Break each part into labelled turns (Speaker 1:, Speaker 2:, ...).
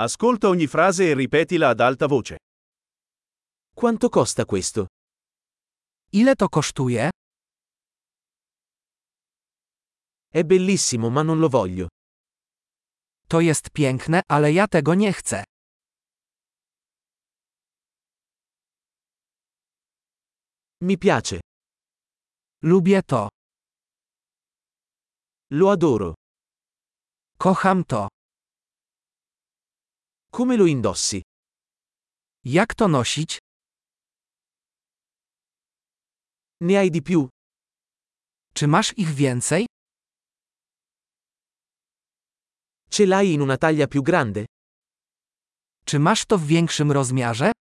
Speaker 1: Ascolta ogni frase e ripetila ad alta voce.
Speaker 2: Quanto costa questo?
Speaker 3: Ile to kosztuje?
Speaker 2: È bellissimo ma non lo voglio.
Speaker 3: To jest piękne, ale ja tego nie chcę.
Speaker 2: Mi piace.
Speaker 3: Lubię to.
Speaker 2: Lo adoro.
Speaker 3: Kocham to.
Speaker 2: Come lo indossi?
Speaker 3: Jak to nosić?
Speaker 2: Ne hai di più?
Speaker 3: Czy masz ich więcej?
Speaker 2: Ce l'hai in una taglia più grande?
Speaker 3: Czy masz to w większym rozmiarze?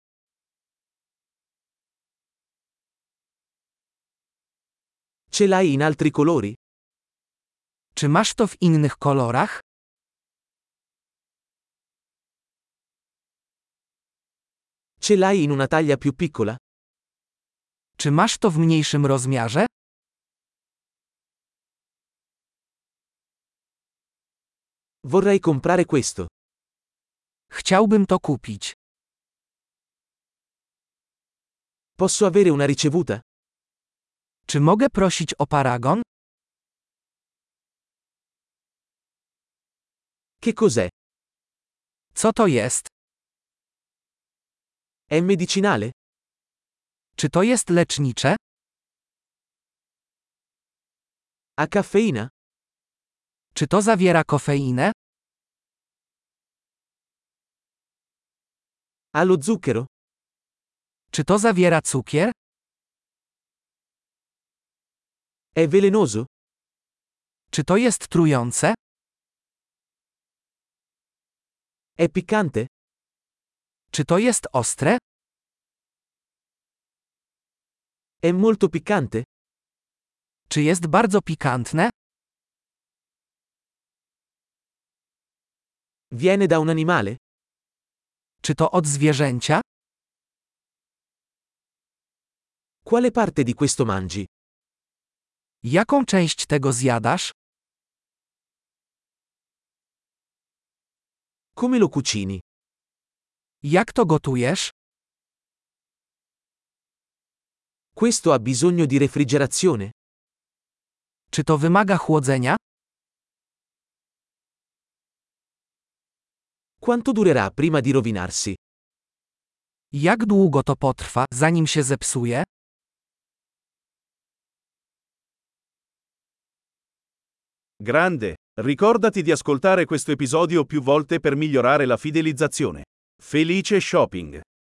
Speaker 2: Ce l'hai in altri colori?
Speaker 3: Czy masz to w innych kolorach?
Speaker 2: Ce l'hai in una taglia più piccola?
Speaker 3: Czy masz to w mniejszym rozmiarze?
Speaker 2: Vorrei comprare questo.
Speaker 3: Chciałbym to kupić.
Speaker 2: Posso avere una ricevuta?
Speaker 3: Czy mogę prosić o paragon?
Speaker 2: Che cos'è?
Speaker 3: Co to jest?
Speaker 2: È medicinale?
Speaker 3: Czy to jest lecznicze?
Speaker 2: Ha caffeina?
Speaker 3: Czy to zawiera kofeinę?
Speaker 2: Ha lo zucchero?
Speaker 3: Czy to zawiera cukier?
Speaker 2: È velenoso?
Speaker 3: Czy to jest trujące?
Speaker 2: È piccante?
Speaker 3: Czy to jest ostre?
Speaker 2: È molto piccante?
Speaker 3: Czy jest bardzo pikantne?
Speaker 2: Viene da un animale?
Speaker 3: Czy to od zwierzęcia?
Speaker 2: Quale parte di questo mangi?
Speaker 3: Jaką część tego zjadasz?
Speaker 2: Come lo cucini?
Speaker 3: Jak to gotujesz?
Speaker 2: Questo ha bisogno di refrigerazione?
Speaker 3: Czy to wymaga chłodzenia?
Speaker 2: Quanto durerà prima di rovinarsi?
Speaker 3: Jak długo to potrwa, zanim się zepsuje?
Speaker 1: Grande! Ricordati di ascoltare questo episodio più volte per migliorare la fidelizzazione. Felice shopping!